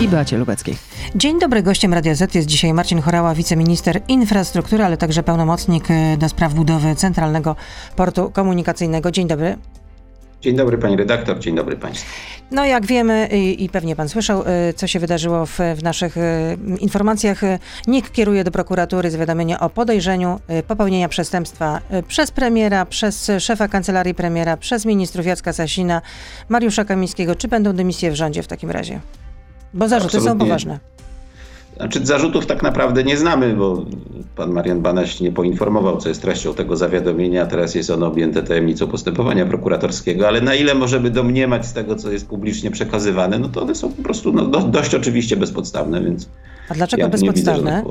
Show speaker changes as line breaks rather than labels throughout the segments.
i Beacie Lubeckiej.
Dzień dobry, gościem Radia Z jest dzisiaj Marcin Chorała, wiceminister infrastruktury, ale także pełnomocnik e, do spraw budowy Centralnego Portu Komunikacyjnego. Dzień dobry.
Dzień dobry pani redaktor, dzień dobry państwu.
No jak wiemy i, i pewnie pan słyszał, y, co się wydarzyło w, w naszych y, informacjach, NIK kieruje do prokuratury zawiadomienie o podejrzeniu popełnienia przestępstwa przez premiera, przez szefa kancelarii premiera, przez ministrów Jacka Sasina, Mariusza Kamińskiego. Czy będą dymisje w rządzie w takim razie? Bo zarzuty Absolutnie. są poważne.
Znaczy zarzutów tak naprawdę nie znamy, bo pan Marian Banaś nie poinformował, co jest treścią tego zawiadomienia. Teraz jest ono objęte tajemnicą postępowania prokuratorskiego, ale na ile możemy domniemać z tego, co jest publicznie przekazywane, no to one są po prostu no, do, dość oczywiście bezpodstawne, więc.
A dlaczego ja bezpodstawne?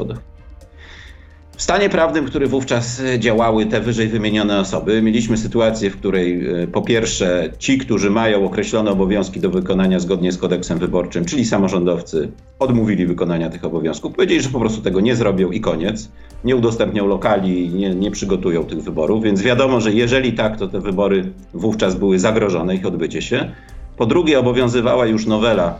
W stanie prawnym, który wówczas e, działały te wyżej wymienione osoby, mieliśmy sytuację, w której e, po pierwsze ci, którzy mają określone obowiązki do wykonania zgodnie z kodeksem wyborczym, czyli samorządowcy, odmówili wykonania tych obowiązków. Powiedzieli, że po prostu tego nie zrobią i koniec. Nie udostępnią lokali, nie, nie przygotują tych wyborów, więc wiadomo, że jeżeli tak, to te wybory wówczas były zagrożone, ich odbycie się. Po drugie, obowiązywała już nowela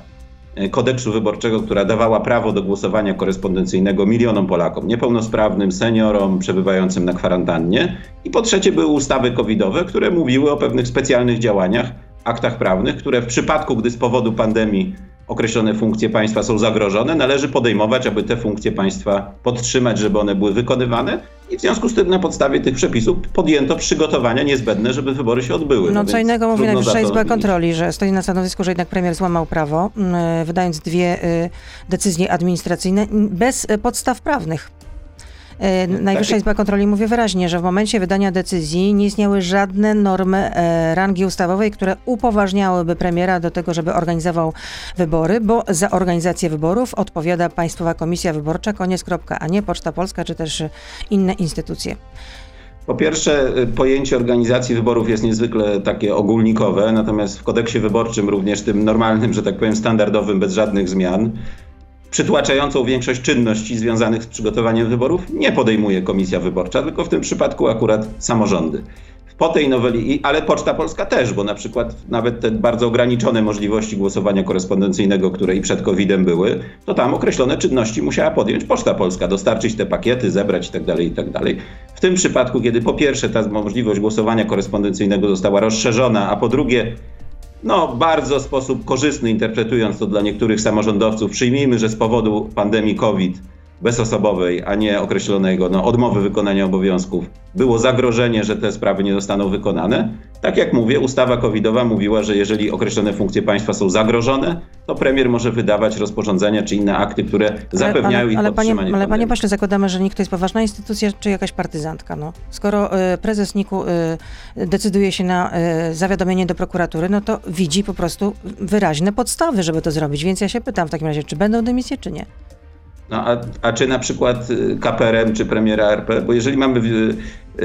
kodeksu wyborczego, która dawała prawo do głosowania korespondencyjnego milionom Polakom, niepełnosprawnym, seniorom przebywającym na kwarantannie. I po trzecie były ustawy covidowe, które mówiły o pewnych specjalnych działaniach, aktach prawnych, które w przypadku, gdy z powodu pandemii określone funkcje państwa są zagrożone, należy podejmować, aby te funkcje państwa podtrzymać, żeby one były wykonywane. I w związku z tym na podstawie tych przepisów podjęto przygotowania niezbędne, żeby wybory się odbyły.
No, no co innego mówi Najwyższa Izba Kontroli, że stoi na stanowisku, że jednak premier złamał prawo, wydając dwie y, decyzje administracyjne bez y, podstaw prawnych. E, Najwyższa tak. Izba Kontroli mówi wyraźnie, że w momencie wydania decyzji nie istniały żadne normy e, rangi ustawowej, które upoważniałyby premiera do tego, żeby organizował wybory, bo za organizację wyborów odpowiada Państwowa Komisja Wyborcza, koniec kropka, a nie Poczta Polska czy też inne instytucje.
Po pierwsze, pojęcie organizacji wyborów jest niezwykle takie ogólnikowe, natomiast w kodeksie wyborczym, również tym normalnym, że tak powiem, standardowym, bez żadnych zmian, przytłaczającą większość czynności związanych z przygotowaniem wyborów nie podejmuje komisja wyborcza, tylko w tym przypadku akurat samorządy. Po tej noweli, ale Poczta Polska też, bo na przykład nawet te bardzo ograniczone możliwości głosowania korespondencyjnego, które i przed COVID-em były, to tam określone czynności musiała podjąć Poczta Polska, dostarczyć te pakiety, zebrać itd. Tak itd. Tak w tym przypadku, kiedy po pierwsze ta możliwość głosowania korespondencyjnego została rozszerzona, a po drugie no, bardzo sposób korzystny interpretując to dla niektórych samorządowców, przyjmijmy, że z powodu pandemii COVID bezosobowej, a nie określonego no, odmowy wykonania obowiązków, było zagrożenie, że te sprawy nie zostaną wykonane. Tak jak mówię, ustawa covidowa mówiła, że jeżeli określone funkcje państwa są zagrożone, to premier może wydawać rozporządzenia czy inne akty, które zapewniają ale, ich ale.
Panie, ale panie pośle, zakładamy, że NIK to jest poważna instytucja, czy jakaś partyzantka. No. Skoro y, prezes NIK-u y, decyduje się na y, zawiadomienie do prokuratury, no to widzi po prostu wyraźne podstawy, żeby to zrobić. Więc ja się pytam w takim razie, czy będą dymisje, czy nie?
No, a, a czy na przykład y, KPRM czy premiera RP? Bo jeżeli mamy Y,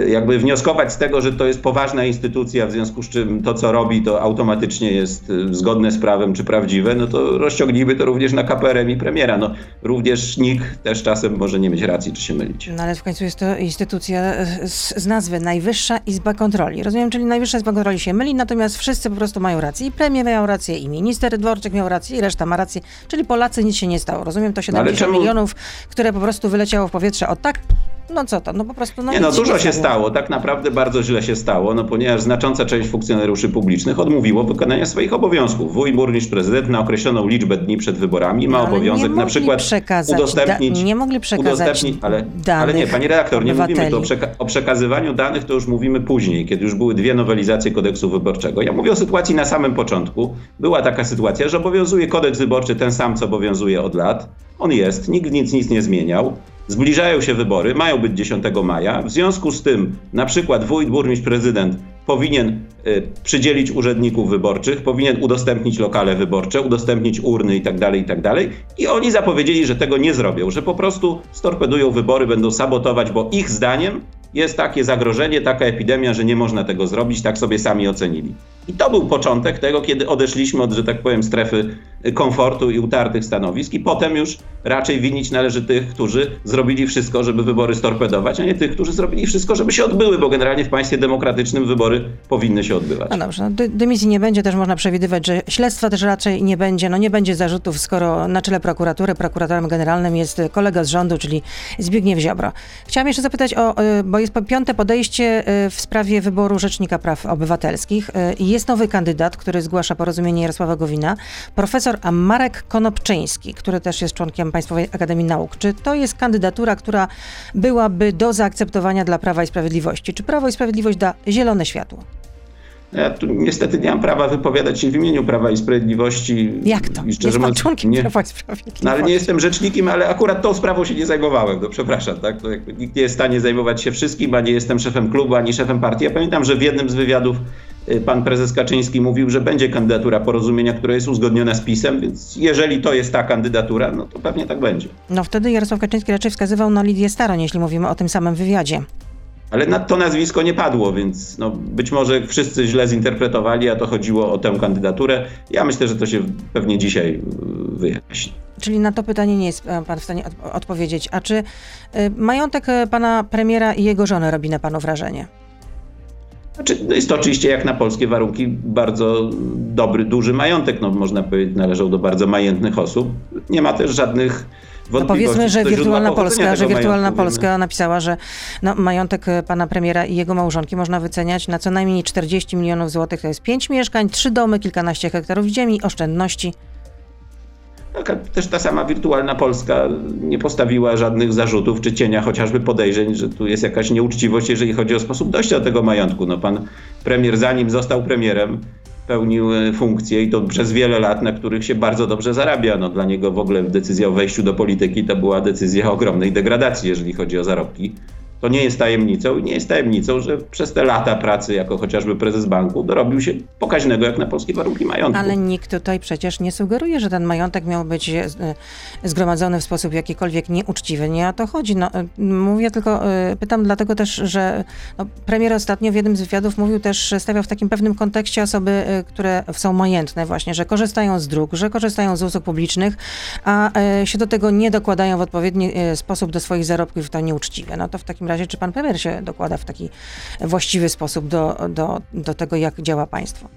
jakby wnioskować z tego, że to jest poważna instytucja, w związku z czym to, co robi, to automatycznie jest y, zgodne z prawem czy prawdziwe, no to rozciągnijmy to również na KPRM i premiera. No, również nikt też czasem może nie mieć racji, czy się mylić.
No ale w końcu jest to instytucja z, z nazwy Najwyższa Izba Kontroli. Rozumiem, czyli Najwyższa Izba Kontroli się myli, natomiast wszyscy po prostu mają rację. I premier miał rację, i minister Dworczyk miał rację, i reszta ma rację. Czyli Polacy nic się nie stało. Rozumiem, to 70 no, czemu... milionów, które po prostu wyleciało w powietrze o tak no co to, no po prostu... No
nie no, dużo się stało, tak naprawdę bardzo źle się stało, no ponieważ znacząca część funkcjonariuszy publicznych odmówiło wykonania swoich obowiązków. Wuj, burmistrz, prezydent na określoną liczbę dni przed wyborami ma no, obowiązek na przykład udostępnić...
Da, nie mogli przekazać
ale, ale nie, pani redaktor, nie mówimy tu o, przeka o przekazywaniu danych, to już mówimy później, kiedy już były dwie nowelizacje kodeksu wyborczego. Ja mówię o sytuacji na samym początku. Była taka sytuacja, że obowiązuje kodeks wyborczy ten sam, co obowiązuje od lat. On jest, nikt nic, nic nie zmieniał. Zbliżają się wybory, mają być 10 maja. W związku z tym, na przykład wójt, burmistrz, prezydent powinien y, przydzielić urzędników wyborczych, powinien udostępnić lokale wyborcze, udostępnić urny itd., tak itd. Tak I oni zapowiedzieli, że tego nie zrobią, że po prostu storpedują wybory, będą sabotować, bo ich zdaniem jest takie zagrożenie, taka epidemia, że nie można tego zrobić, tak sobie sami ocenili. I to był początek tego, kiedy odeszliśmy od, że tak powiem, strefy komfortu i utartych stanowisk i potem już raczej winić należy tych, którzy zrobili wszystko, żeby wybory storpedować, a nie tych, którzy zrobili wszystko, żeby się odbyły, bo generalnie w państwie demokratycznym wybory powinny się odbywać.
No dobrze, no, dy dymisji nie będzie, też można przewidywać, że śledztwa też raczej nie będzie. No nie będzie zarzutów, skoro na czele prokuratury, prokuratorem generalnym jest kolega z rządu, czyli Zbigniew Ziobro. Chciałam jeszcze zapytać o, y, bo jest piąte podejście y, w sprawie wyboru Rzecznika Praw Obywatelskich y, i jest nowy kandydat, który zgłasza porozumienie Jarosława Gowina, profesor Marek Konopczyński, który też jest członkiem Państwowej Akademii Nauk. Czy to jest kandydatura, która byłaby do zaakceptowania dla Prawa i Sprawiedliwości? Czy Prawo i Sprawiedliwość da zielone światło?
Ja tu niestety nie mam prawa wypowiadać się w imieniu Prawa i Sprawiedliwości.
Jak to? I szczerze jest członkiem nie, Prawa i Sprawiedliwości.
No ale nie jestem rzecznikiem, ale akurat tą sprawą się nie zajmowałem, no przepraszam, tak? To nikt nie jest w stanie zajmować się wszystkim, a nie jestem szefem klubu, ani szefem partii. Ja pamiętam, że w jednym z wywiadów pan prezes Kaczyński mówił, że będzie kandydatura porozumienia, która jest uzgodniona z PiSem, więc jeżeli to jest ta kandydatura, no to pewnie tak będzie.
No wtedy Jarosław Kaczyński raczej wskazywał na Lidię Staroń, jeśli mówimy o tym samym wywiadzie.
Ale na to nazwisko nie padło, więc no, być może wszyscy źle zinterpretowali, a to chodziło o tę kandydaturę. Ja myślę, że to się pewnie dzisiaj y, wyjaśni.
Czyli na to pytanie nie jest pan w stanie odpowiedzieć. A czy y, majątek y, pana premiera i jego żony robi na panu wrażenie?
Znaczy, no jest to oczywiście jak na polskie warunki bardzo dobry, duży majątek. No, można powiedzieć, należał do bardzo majętnych osób. Nie ma też żadnych no
powiedzmy, że Wirtualna Polska, że Wirtualna Polska napisała, że no, majątek e, pana premiera i jego małżonki można wyceniać na co najmniej 40 milionów złotych. To jest 5 mieszkań, 3 domy, kilkanaście hektarów ziemi, oszczędności.
Też ta sama wirtualna Polska nie postawiła żadnych zarzutów czy cienia chociażby podejrzeń, że tu jest jakaś nieuczciwość, jeżeli chodzi o sposób dojścia do tego majątku. No, pan premier, zanim został premierem, pełnił e, funkcje i to przez wiele lat, na których się bardzo dobrze zarabia. No, dla niego w ogóle decyzja o wejściu do polityki to była decyzja ogromnej degradacji, jeżeli chodzi o zarobki. To nie jest tajemnicą i nie jest tajemnicą, że przez te lata pracy jako chociażby prezes banku dorobił się pokaźnego jak na polskie warunki majątku.
Ale nikt tutaj przecież nie sugeruje, że ten majątek miał być e, zgromadzony w sposób jakikolwiek nieuczciwy. Nie o to chodzi. No, e, mówię tylko, e, pytam dlatego też, że no, premier ostatnio w jednym z wywiadów mówił też, stawiał w takim pewnym kontekście osoby, które są majętne właśnie, że korzystają z dróg, że korzystają z usług publicznych, a się do tego nie dokładają w odpowiedni sposób do swoich zarobków, to nieuczciwe. No to w takim razie, czy pan premier się dokłada w taki właściwy sposób do, do, do tego, jak działa państwo?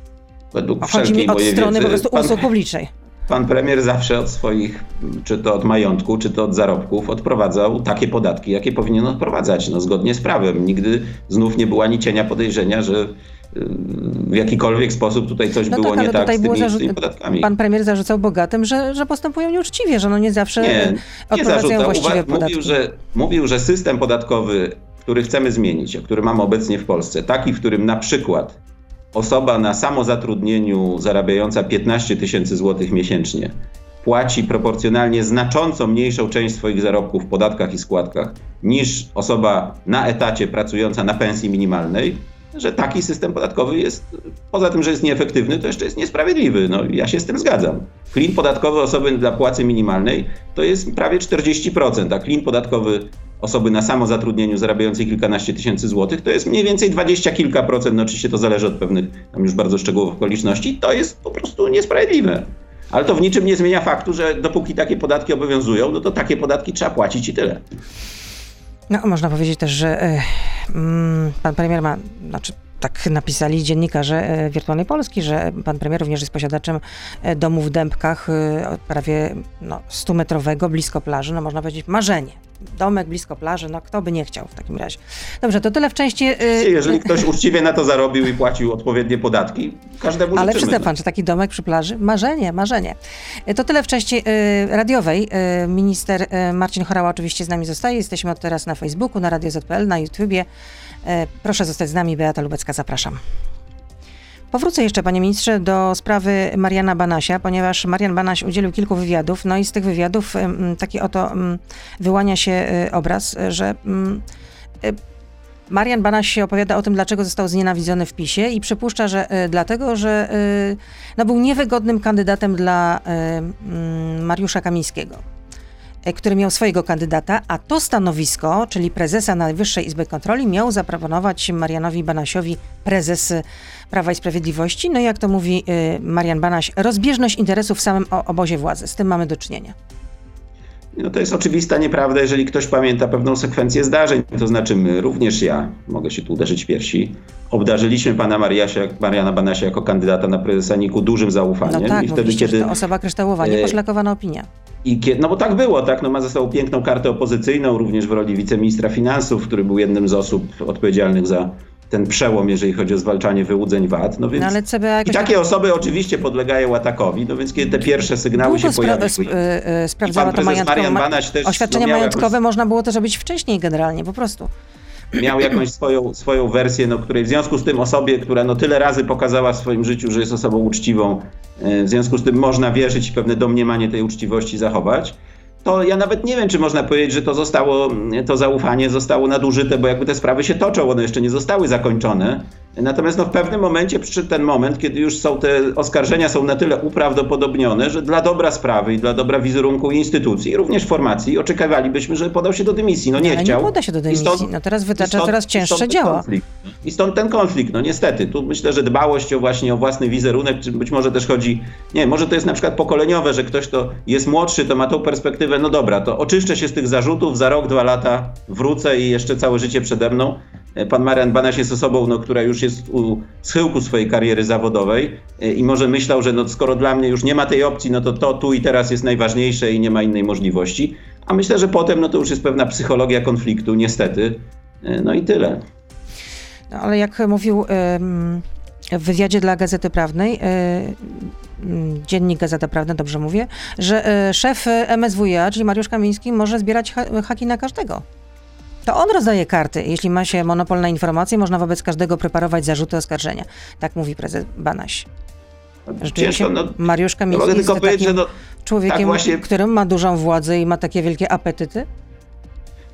Według Chodzi mi od strony wiedzy, po prostu pan, usług publicznej.
Pan premier zawsze od swoich, czy to od majątku, czy to od zarobków, odprowadzał takie podatki, jakie powinien odprowadzać, no, zgodnie z prawem. Nigdy znów nie było ani cienia podejrzenia, że w jakikolwiek sposób tutaj coś no było tak, nie tak z tymi, z tymi, podatkami.
Pan premier zarzucał bogatym, że, że postępują nieuczciwie, że no nie zawsze nie, nie właściwie Uwa-
podatki. Mówił że, mówił, że system podatkowy, który chcemy zmienić, a który mamy obecnie w Polsce, taki, w którym na przykład osoba na samozatrudnieniu zarabiająca 15 tysięcy złotych miesięcznie płaci proporcjonalnie znacząco mniejszą część swoich zarobków w podatkach i składkach niż osoba na etacie pracująca na pensji minimalnej, że taki system podatkowy jest, poza tym, że jest nieefektywny, to jeszcze jest niesprawiedliwy. No, ja się z tym zgadzam. Klin podatkowy osoby dla płacy minimalnej to jest prawie 40%, a klin podatkowy osoby na samozatrudnieniu zarabiającej kilkanaście tysięcy złotych, to jest mniej więcej dwadzieścia kilka procent, no oczywiście to zależy od pewnych tam już bardzo szczegółowych okoliczności, to jest po prostu niesprawiedliwe. Ale to w niczym nie zmienia faktu, że dopóki takie podatki obowiązują, no to takie podatki trzeba płacić i tyle.
No, można powiedzieć też, że y, pan premier ma, znaczy tak napisali dziennikarze e, Wirtualnej Polski, że pan premier również jest posiadaczem e, domu w Dębkach, e, prawie no, 100-metrowego, blisko plaży, no można powiedzieć marzenie. Domek blisko plaży, no kto by nie chciał w takim razie. Dobrze, to tyle w części...
Jeżeli ktoś uczciwie na to zarobił i płacił odpowiednie podatki, każdemu
Ale przyzna pan, czy taki domek przy plaży? Marzenie, marzenie. To tyle w części radiowej. Minister Marcin Chorała oczywiście z nami zostaje. Jesteśmy od teraz na Facebooku, na Radio ZPL, na YouTubie. E, proszę zostać z nami, Beata Lubecka, zapraszam. Powrócę jeszcze, panie ministrze, do sprawy Mariana Banasia, ponieważ Marian Banaś udzielił kilku wywiadów, no i z tych wywiadów taki oto wyłania się e, obraz, że e, Marian Banaś się opowiada o tym, dlaczego został znienawidzony w PiSie i przypuszcza, że dlatego, że no, był niewygodnym kandydatem dla Mariusza Kamińskiego. E, który miał swojego kandydata, a to stanowisko, czyli prezesa Najwyższej Izby Kontroli, miał zaproponować Marianowi Banasiowi prezes Prawa i Sprawiedliwości. No i jak to mówi Marian Banaś, rozbieżność interesów w samym obozie władzy. Z tym mamy do czynienia.
No to jest oczywista nieprawda, jeżeli ktoś pamięta pewną sekwencję zdarzeń. To znaczy my, również ja, mogę się tu uderzyć w piersi, obdarzyliśmy pana Mariasia, Mariana Banasia jako kandydata na prezesa NIK-u dużym zaufaniem.
No tak, I wtedy, kiedy to osoba kryształowa, nieposzlakowana opinia.
I kiedy, no bo tak było, tak? No ma sobą piękną kartę opozycyjną, również w roli wiceministra finansów, który był jednym z osób odpowiedzialnych za ten przełom, jeżeli chodzi o zwalczanie wyłudzeń VAT. No więc no, ale CBA I takie tak... osoby oczywiście podlegają atakowi, no więc kiedy te pierwsze sygnały Długo się pojawiły. Sp-
yy, sprawdzała to majątkowe. Ma- oświadczenia no, majątkowe jakoś... można było to zrobić wcześniej generalnie, po prostu
miał jakąś swoją, swoją wersję, no, której w związku z tym osobie, która no, tyle razy pokazała w swoim życiu, że jest osobą uczciwą, e, w związku z tym można wierzyć i pewne domniemanie tej uczciwości zachować to ja nawet nie wiem, czy można powiedzieć, że to zostało, to zaufanie zostało nadużyte, bo jakby te sprawy się toczą, one jeszcze nie zostały zakończone. Natomiast no, w pewnym momencie przyszedł ten moment, kiedy już są te oskarżenia są na tyle uprawdopodobnione, że dla dobra sprawy i dla dobra wizerunku instytucji, również formacji, oczekiwalibyśmy, że podał się do dymisji. No nie
Ale
chciał.
nie poda się do dymisji. Stąd, no teraz wytacza coraz cięższe działa.
Konflikt. I stąd ten konflikt. No niestety, tu myślę, że dbałość o właśnie o własny wizerunek, czy być może też chodzi, nie może to jest na przykład pokoleniowe, że ktoś to jest młodszy, to ma tą perspektywę, no dobra, to oczyszczę się z tych zarzutów, za rok, dwa lata wrócę i jeszcze całe życie przede mną. Pan Marian Banaś jest osobą, no, która już jest u schyłku swojej kariery zawodowej e, i może myślał, że no, skoro dla mnie już nie ma tej opcji, no to to tu i teraz jest najważniejsze i nie ma innej możliwości. A myślę, że potem no, to już jest pewna psychologia konfliktu, niestety. E, no i tyle.
No, ale jak mówił w wywiadzie dla Gazety Prawnej, e, dziennik Gazeta Prawna, dobrze mówię, że szef MSWiA, czyli Mariusz Kamiński, może zbierać haki na każdego. To on rozdaje karty. Jeśli ma się monopol na informacje, można wobec każdego preparować zarzuty oskarżenia. Tak mówi prezes Banaś. Rzeczywiście no, Mariusz Kamiński jest takim no, człowiekiem, tak właśnie... którym ma dużą władzę i ma takie wielkie apetyty?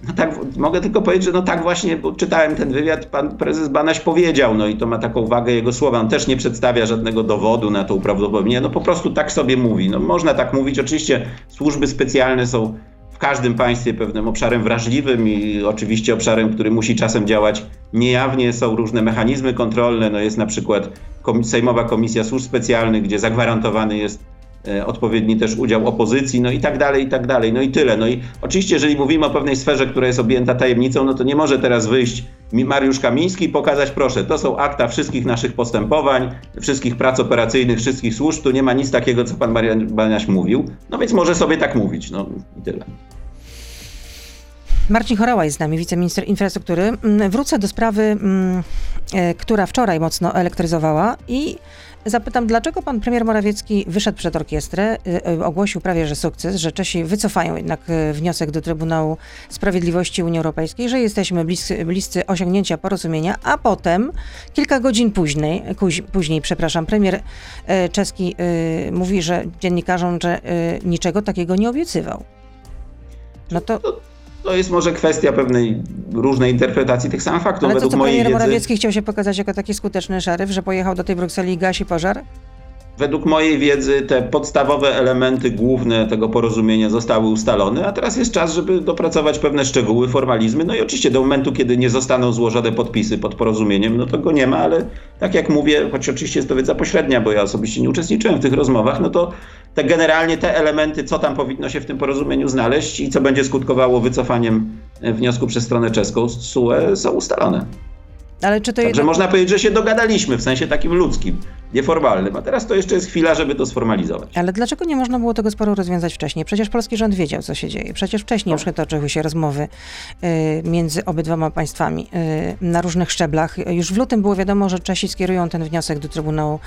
No tak, mogę tylko powiedzieć, że no tak właśnie, bo czytałem ten wywiad, pan prezes Banaś powiedział, no i to ma taką wagę jego słowa. On też nie przedstawia żadnego dowodu na to uprawdopodobnienie, no po prostu tak sobie mówi. No można tak mówić, oczywiście służby specjalne są każdym państwie pewnym obszarem wrażliwym i oczywiście obszarem, który musi czasem działać niejawnie. Są różne mechanizmy kontrolne. No jest na przykład Sejmowa Komisja Służb Specjalnych, gdzie zagwarantowany jest odpowiedni też udział opozycji, no i tak dalej, i tak dalej, no i tyle. No i oczywiście, jeżeli mówimy o pewnej sferze, która jest objęta tajemnicą, no to nie może teraz wyjść Mariusz Kamiński i pokazać, proszę, to są akta wszystkich naszych postępowań, wszystkich prac operacyjnych, wszystkich służb, tu nie ma nic takiego, co pan Marian Baniaś mówił, no więc może sobie tak mówić, no i tyle.
Marcin Chorała jest z nami, wiceminister infrastruktury. Mm, wrócę do sprawy, mm, e, która wczoraj mocno elektryzowała i zapytam, dlaczego pan premier Morawiecki wyszedł przed orkiestrę, e, e, ogłosił prawie, że sukces, że Czesi wycofają jednak wniosek do Trybunału Sprawiedliwości Unii Europejskiej, że jesteśmy bliscy, bliscy osiągnięcia porozumienia, a potem kilka godzin później, później przepraszam, premier czeski mówi, że dziennikarzom, że niczego takiego nie obiecywał.
No to to jest może kwestia pewnej różnej interpretacji tych samych faktów.
Ale to, Według co mojej premier wiedzy... Morawiecki chciał się pokazać jako taki skuteczny szeryf, że pojechał do tej Brukseli i gasi pożar?
Według mojej wiedzy te podstawowe elementy główne tego porozumienia zostały ustalone, a teraz jest czas, żeby dopracować pewne szczegóły, formalizmy. No i oczywiście do momentu, kiedy nie zostaną złożone podpisy pod porozumieniem, no to go nie ma, ale tak jak mówię, choć oczywiście jest to wiedza pośrednia, bo ja osobiście nie uczestniczyłem w tych rozmowach, no to te generalnie te elementy, co tam powinno się w tym porozumieniu znaleźć i co będzie skutkowało wycofaniem wniosku przez stronę czeską z SUE są ustalone. Ale czy to Także jednak... można powiedzieć, że się dogadaliśmy w sensie takim ludzkim nieformalnym, a teraz to jeszcze jest chwila, żeby to sformalizować.
Ale dlaczego nie można było tego sporu rozwiązać wcześniej? Przecież polski rząd wiedział, co się dzieje. Przecież wcześniej już toczyły się rozmowy y, między obydwoma państwami y, na różnych szczeblach. Już w lutym było wiadomo, że Czesi skierują ten wniosek do Trybunału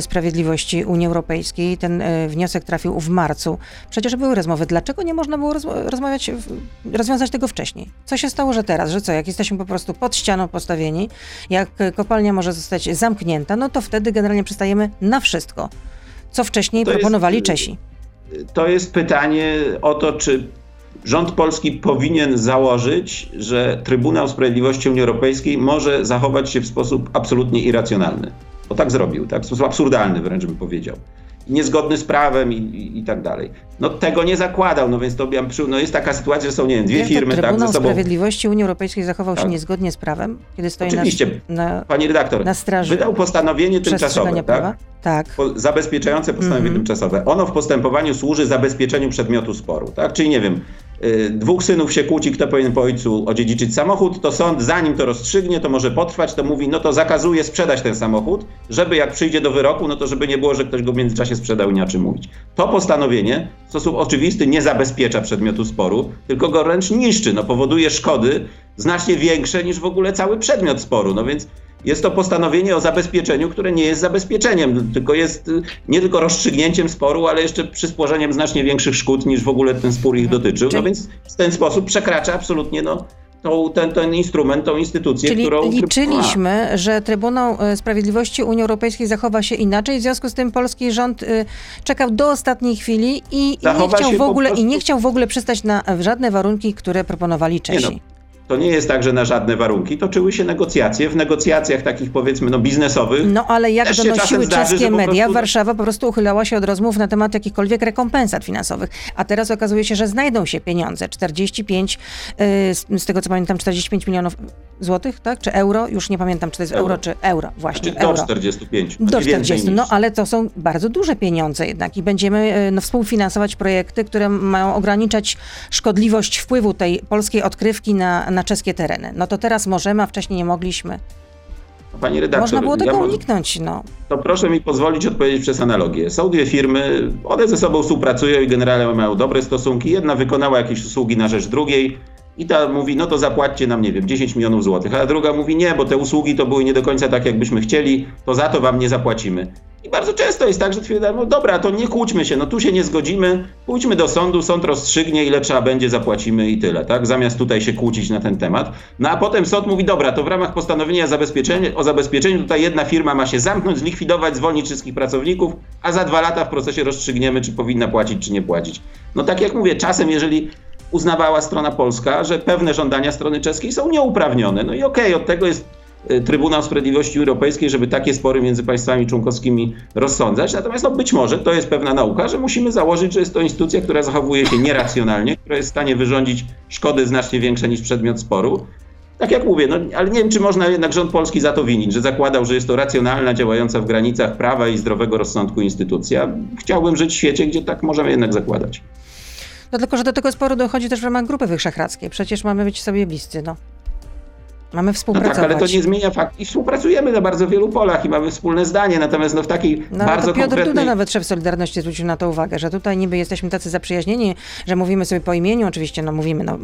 Sprawiedliwości Unii Europejskiej. Ten y, wniosek trafił w marcu. Przecież były rozmowy. Dlaczego nie można było roz rozmawiać, rozwiązać tego wcześniej? Co się stało, że teraz, że co, jak jesteśmy po prostu pod ścianą postawieni, jak kopalnia może zostać zamknięta, no to wtedy generalnie przystajemy na wszystko, co wcześniej to proponowali jest, Czesi.
To jest pytanie o to, czy rząd polski powinien założyć, że Trybunał Sprawiedliwości Unii Europejskiej może zachować się w sposób absolutnie irracjonalny. Bo tak zrobił, tak? w sposób absurdalny wręcz bym powiedział. Niezgodny z prawem i, i, i, tak dalej. No tego nie zakładał, no więc to no jest taka sytuacja, że są, nie wiem, dwie
Jak
firmy,
tak,
ze sobą...
Sprawiedliwości Unii Europejskiej zachował tak. się niezgodnie z prawem, kiedy stoi
Oczywiście,
na,
pani redaktor,
na straży
wydał postanowienie tymczasowe,
prawa?
tak? tak. Po, zabezpieczające postanowienie mm -hmm. tymczasowe. Ono w postępowaniu służy zabezpieczeniu przedmiotu sporu, tak? Czyli nie wiem, dwóch synów się kłóci, kto powinien po ojcu odziedziczyć samochód, to sąd zanim to rozstrzygnie, to może potrwać, to mówi, no to zakazuje sprzedać ten samochód, żeby jak przyjdzie do wyroku, no to żeby nie było, że ktoś go w międzyczasie sprzedał i nie mówić. To postanowienie w sposób oczywisty nie zabezpiecza przedmiotu sporu, tylko go wręcz niszczy, no powoduje szkody znacznie większe niż w ogóle cały przedmiot sporu, no więc jest to postanowienie o zabezpieczeniu, które nie jest zabezpieczeniem, tylko jest y, nie tylko rozstrzygnięciem sporu, ale jeszcze przysporzeniem znacznie większych szkód niż w ogóle ten spór ich dotyczył. No więc w ten sposób przekracza absolutnie no, tą, ten, ten instrument, tą instytucję,
Czyli
którą...
liczyliśmy, że Trybunał y, Sprawiedliwości Unii Europejskiej zachowa się inaczej, w związku z tym polski rząd y, czekał do ostatniej chwili i, i nie chciał w ogóle prostu... i nie chciał w ogóle przystać na żadne warunki, które proponowali Czesi.
To nie jest tak, że na żadne warunki. Toczyły się negocjacje. W negocjacjach takich powiedzmy no, biznesowych.
No ale jak donosiły czeskie zdarzy, media. Warszawa po prostu uchylała się od rozmów na temat jakichkolwiek rekompensat finansowych. A teraz okazuje się, że znajdą się pieniądze. 45, yy, z tego co pamiętam, 45 milionów złotych, tak? Czy euro? Już nie pamiętam, czy to jest euro, euro czy euro. Właśnie.
Znaczy, do euro. 45.
Do 40. No ale to są bardzo duże pieniądze jednak i będziemy no, współfinansować projekty, które mają ograniczać szkodliwość wpływu tej polskiej odkrywki na, na na czeskie tereny. No to teraz możemy, a wcześniej nie mogliśmy.
Pani redaktor,
Można było tego ja uniknąć. No.
To proszę mi pozwolić odpowiedzieć przez analogię. Są dwie firmy, one ze sobą współpracują i generalnie mają dobre stosunki. Jedna wykonała jakieś usługi na rzecz drugiej i ta mówi, no to zapłaćcie nam, nie wiem, 10 milionów złotych. A druga mówi, nie, bo te usługi to były nie do końca tak, jakbyśmy chcieli, to za to wam nie zapłacimy. I bardzo często jest tak, że twierdzą, no dobra, to nie kłóćmy się, no tu się nie zgodzimy, pójdźmy do sądu, sąd rozstrzygnie, ile trzeba będzie, zapłacimy i tyle, tak? Zamiast tutaj się kłócić na ten temat. No a potem sąd mówi, dobra, to w ramach postanowienia zabezpieczenia, o zabezpieczeniu tutaj jedna firma ma się zamknąć, zlikwidować, zwolnić wszystkich pracowników, a za dwa lata w procesie rozstrzygniemy, czy powinna płacić, czy nie płacić. No tak jak mówię, czasem jeżeli uznawała strona polska, że pewne żądania strony czeskiej są nieuprawnione. No i okej, okay, od tego jest y, Trybunał Sprawiedliwości Europejskiej, żeby takie spory między państwami członkowskimi rozsądzać. Natomiast no, być może to jest pewna nauka, że musimy założyć, że jest to instytucja, która zachowuje się nieracjonalnie, która jest w stanie wyrządzić szkody znacznie większe niż przedmiot sporu. Tak jak mówię, no, ale nie wiem, czy można jednak rząd polski za to winić, że zakładał, że jest to racjonalna, działająca w granicach prawa i zdrowego rozsądku instytucja. Chciałbym żyć w świecie, gdzie tak możemy jednak zakładać.
No tylko, że do tego sporu dochodzi też w ramach Grupy Wyszehradzkiej. Przecież mamy być sobie bliscy, no. Mamy współpracować.
No tak, ale to nie zmienia fakt. I współpracujemy na bardzo wielu polach i mamy wspólne zdanie, natomiast no w takiej no, bardzo to Piotr konkretnej...
Duda nawet szef Solidarności zwrócił na to uwagę, że tutaj niby jesteśmy tacy zaprzyjaźnieni, że mówimy sobie po imieniu, oczywiście no mówimy, no,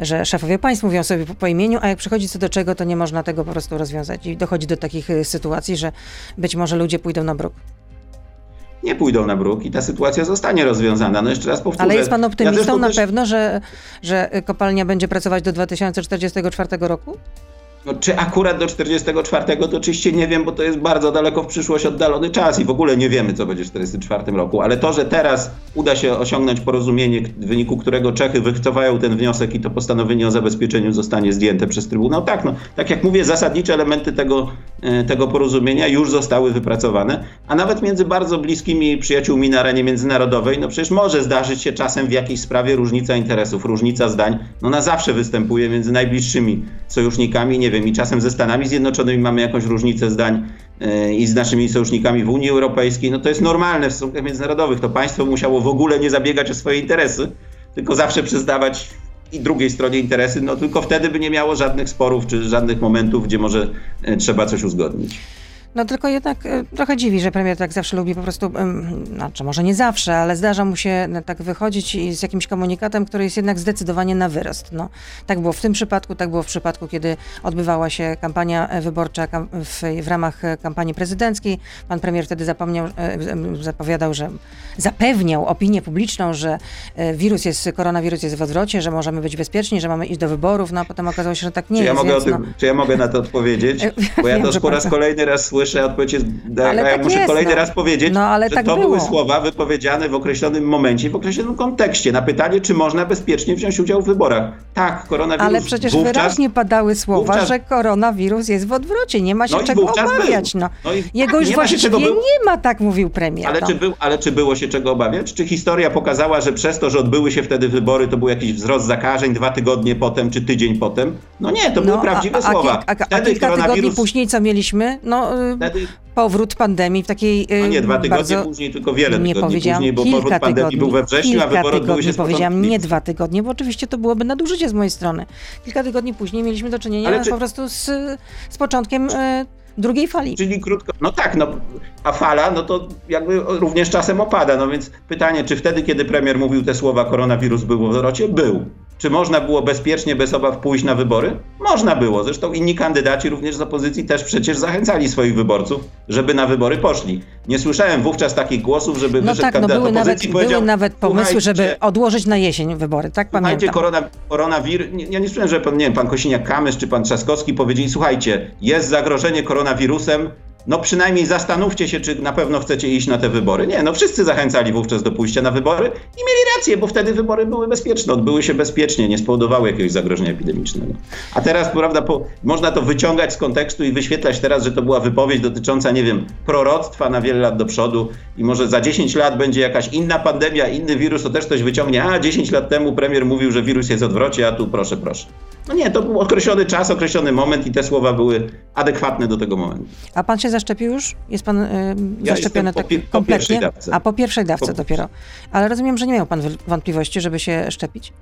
że szefowie państw mówią sobie po, po imieniu, a jak przychodzi co do czego, to nie można tego po prostu rozwiązać i dochodzi do takich y, sytuacji, że być może ludzie pójdą na bruk
nie pójdą na bruk i ta sytuacja zostanie rozwiązana. No jeszcze raz powtórzę.
Ale jest pan optymistą ja na też... pewno, że, że kopalnia będzie pracować do 2044 roku?
No, czy akurat do 44 to oczywiście nie wiem, bo to jest bardzo daleko w przyszłość oddalony czas i w ogóle nie wiemy, co będzie w 44 roku. Ale to, że teraz uda się osiągnąć porozumienie, w wyniku którego Czechy wycofają ten wniosek i to postanowienie o zabezpieczeniu zostanie zdjęte przez Trybunał, tak, no, tak jak mówię, zasadnicze elementy tego, e, tego porozumienia już zostały wypracowane, a nawet między bardzo bliskimi przyjaciółmi na arenie międzynarodowej, no przecież może zdarzyć się czasem w jakiejś sprawie różnica interesów, różnica zdań, no na zawsze występuje między najbliższymi sojusznikami, nie wiem, i czasem ze Stanami Zjednoczonymi mamy jakąś różnicę zdań e, i z naszymi sojusznikami w Unii Europejskiej, no to jest normalne w stosunkach międzynarodowych. To państwo musiało w ogóle nie zabiegać o swoje interesy, tylko zawsze przyznawać i drugiej stronie interesy, no tylko wtedy by nie miało żadnych sporów czy żadnych momentów, gdzie może e, trzeba coś uzgodnić.
No tylko jednak e, trochę dziwi, że premier tak zawsze lubi po prostu, znaczy może nie zawsze, ale zdarza mu się e, tak wychodzić z jakimś komunikatem, który jest jednak zdecydowanie na wyrost. No, tak było w tym przypadku, tak było w przypadku, kiedy odbywała się kampania e, wyborcza w, w ramach kampanii prezydenckiej. Pan premier wtedy zapomniał, zapowiadał, że zapewniał opinię publiczną, że wirus jest, koronawirus jest w odwrocie, że możemy być bezpieczni, że mamy iść do wyborów, no a potem okazało się, że tak nie
czy
jest.
Ja mogę więc, tym, no... Czy ja mogę na to odpowiedzieć? Bo ja to po raz kolejny raz słyszę, pierwsza odpowiedź jest,
ale
ja
tak
muszę
jest,
kolejny
no.
raz powiedzieć,
no, ale
że
tak
to
było.
były słowa wypowiedziane w określonym momencie, w określonym kontekście. Na pytanie, czy można bezpiecznie wziąć udział w wyborach. Tak, koronawirus
Ale przecież
wówczas,
wyraźnie padały słowa,
wówczas,
że koronawirus jest w odwrocie. Nie ma się
No
czego obawiać.
był.
No.
No i
Jego
tak,
już
nie ma
właściwie
był-
nie ma, tak mówił premier.
Ale
no.
czy, był, ale czy było się czego obawiać? Czy historia pokazała, że przez to, że odbyły się wtedy wybory, to był jakiś wzrost zakażeń dwa tygodnie potem, czy tydzień potem? No nie, to były
No,
prawdziwe
a, a,
słowa.
A, a, a kilka tygodni później co mieliśmy? No, y,
Wtedy,
powrót pandemii w takiej.
no nie, dwa tygodnie
bardzo...
później, tylko wiele
Nie
tygodni
powiedziałam
później, bo
kilka
powrót pandemii
tygodni,
był we wrześniu,
kilka
a wybory
tygodni
się z
powiedziałam, nie dwa tygodnie, bo oczywiście to byłoby nadużycie z mojej strony. Kilka tygodni później mieliśmy do czynienia
czy-
po prostu z, z początkiem y, drugiej fali.
Czyli krótko, no tak, no, a fala, no to jakby również czasem opada, no więc pytanie, czy wtedy, kiedy premier mówił te słowa, koronawirus był w odwrocie? Był. Czy można było bezpiecznie, bez obaw pójść na wybory? Można było. Zresztą inni kandydaci również z opozycji też przecież zachęcali swoich wyborców, żeby na wybory poszli. Nie słyszałem wówczas takich głosów, żeby
No tak, no
kandydat
były nawet, były nawet pomysły, żeby
"Słuchajcie,
odłożyć na jesień wybory, tak
Słuchajcie,
pamiętam.
korona, koronawirus. Ja nie słyszałem, że pan, nie wiem, pan Kosiniak-Kamysz czy pan Trzaskowski powiedzieli: Słuchajcie, jest zagrożenie koronawirusem. No przynajmniej zastanówcie się, czy na pewno chcecie iść na te wybory. Nie, no wszyscy zachęcali wówczas do pójścia na wybory i mieli rację, bo wtedy wybory były bezpieczne, odbyły się bezpiecznie, nie spowodowały jakiegoś zagrożenia epidemicznego. A teraz, prawda, po, można to wyciągać z kontekstu i wyświetlać teraz, że to była wypowiedź dotycząca, nie wiem, proroctwa na wiele lat do przodu i może za 10 lat będzie jakaś inna pandemia, inny wirus, to też ktoś wyciągnie, a 10 lat temu premier mówił, że wirus jest odwrocie, a tu proszę, proszę. No nie, to był określony czas, określony moment i te słowa były adekwatne do tego momentu.
A pan się zaszczepił już? Jest pan y,
Ja
zaszczepiony
po
tak
po
kompletnie?
pierwszej dawce.
A po pierwszej dawce
Po-
dopiero. Ale rozumiem, że nie miał pan wątpliwości, żeby się szczepić.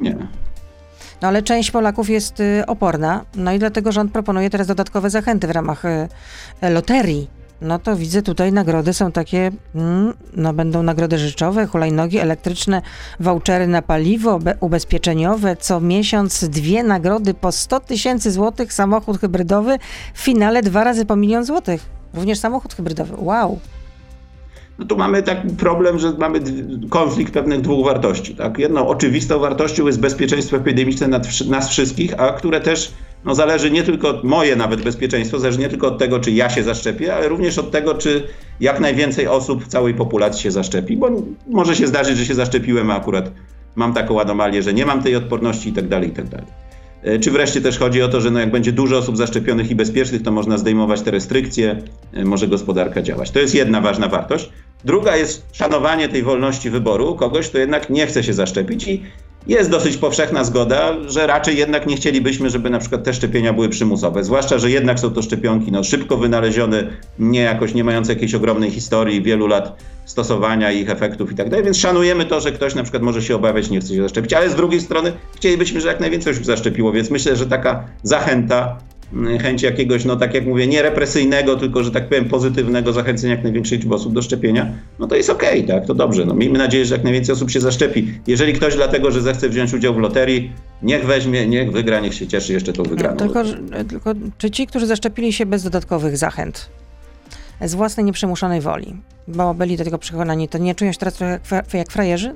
Nie.
No ale część Polaków jest y, oporna, no i dlatego rząd proponuje teraz dodatkowe zachęty w ramach y, loterii. No to widzę tutaj nagrody są takie, mm, no będą nagrody życzowe, hulajnogi elektryczne, vouchery na paliwo, be- ubezpieczeniowe, co miesiąc dwie nagrody po 100 tysięcy złotych, samochód hybrydowy, w finale dwa razy po milion złotych. Również samochód hybrydowy, wow.
No tu mamy taki problem, że mamy konflikt pewnych dwóch wartości. Tak? Jedną oczywistą wartością jest bezpieczeństwo epidemiczne nas wszystkich, a które też no, zależy nie tylko od moje nawet bezpieczeństwo, zależy nie tylko od tego, czy ja się zaszczepię, ale również od tego, czy jak najwięcej osób w całej populacji się zaszczepi, bo może się zdarzyć, że się zaszczepiłem, a akurat mam taką anomalię, że nie mam tej odporności i tak dalej, i tak dalej. E, Czy wreszcie też chodzi o to, że no jak będzie dużo osób zaszczepionych i bezpiecznych, to można zdejmować te restrykcje, e, może gospodarka działać. To jest jedna ważna wartość. Druga jest szanowanie tej wolności wyboru kogoś, kto jednak nie chce się zaszczepić i jest dosyć powszechna zgoda, że raczej jednak nie chcielibyśmy, żeby na przykład te szczepienia były przymusowe. Zwłaszcza, że jednak są to szczepionki no, szybko wynalezione, nie jakoś nie mające jakiejś ogromnej historii, wielu lat stosowania ich efektów i tak dalej. Więc szanujemy to, że ktoś na przykład może się obawiać, nie chce się zaszczepić, ale z drugiej strony chcielibyśmy, że jak najwięcej osób zaszczepiło, więc myślę, że taka zachęta chęć jakiegoś, no tak jak mówię, nie represyjnego, tylko, że tak powiem, pozytywnego zachęcenia jak największej liczby osób do szczepienia, no to jest okej, tak, to dobrze. No, miejmy nadzieję, że jak najwięcej osób się zaszczepi. Jeżeli ktoś dlatego, że zechce wziąć udział w loterii, niech weźmie, niech wygra, niech się cieszy jeszcze tą wygraną.
No, tylko, że- tylko czy ci, którzy zaszczepili się bez dodatkowych zachęt, z własnej nieprzymuszonej woli, bo byli do tego przekonani, to nie czują się teraz trochę jak frajerzy?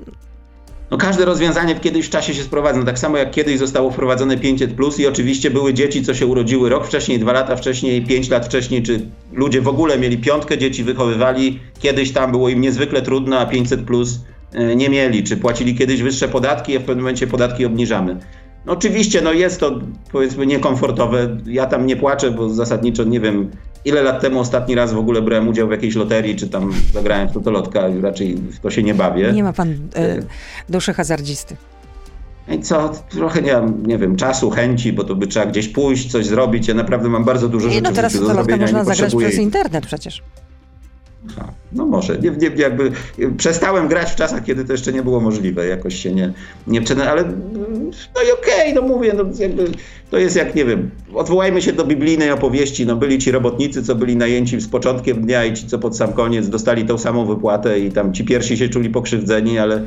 No każde rozwiązanie w kiedyś w czasie się sprowadza. No tak samo jak kiedyś zostało wprowadzone 500 plus i oczywiście były dzieci, co się urodziły rok wcześniej, dwa lata wcześniej, pięć lat wcześniej, czy ludzie w ogóle mieli piątkę dzieci, wychowywali. Kiedyś tam było im niezwykle trudno, a 500 plus e, nie mieli. Czy płacili kiedyś wyższe podatki, a w pewnym momencie podatki obniżamy. No oczywiście, no jest to powiedzmy niekomfortowe. Ja tam nie płaczę, bo zasadniczo nie wiem, ile lat temu ostatni raz w ogóle brałem udział w jakiejś loterii, czy tam zagrałem w totolotka, raczej w to się nie bawię.
Nie ma pan e, duszy hazardzisty.
I co, trochę nie nie wiem, czasu, chęci, bo to by trzeba gdzieś pójść, coś zrobić. Ja naprawdę mam bardzo dużo
Nie,
rzeczy
no
w
teraz
życiu do zrobienia i
można zagrać przez internet przecież.
Aha, No może, nie, nie, jakby przestałem grać w czasach, kiedy to jeszcze nie było możliwe, jakoś się nie, nie ale no i okej, no mówię, no jakby to jest jak, nie wiem, odwołajmy się do biblijnej opowieści, no byli ci robotnicy, co byli najęci z początkiem dnia i ci, co pod sam koniec dostali tą samą wypłatę i tam ci pierwsi się czuli pokrzywdzeni, ale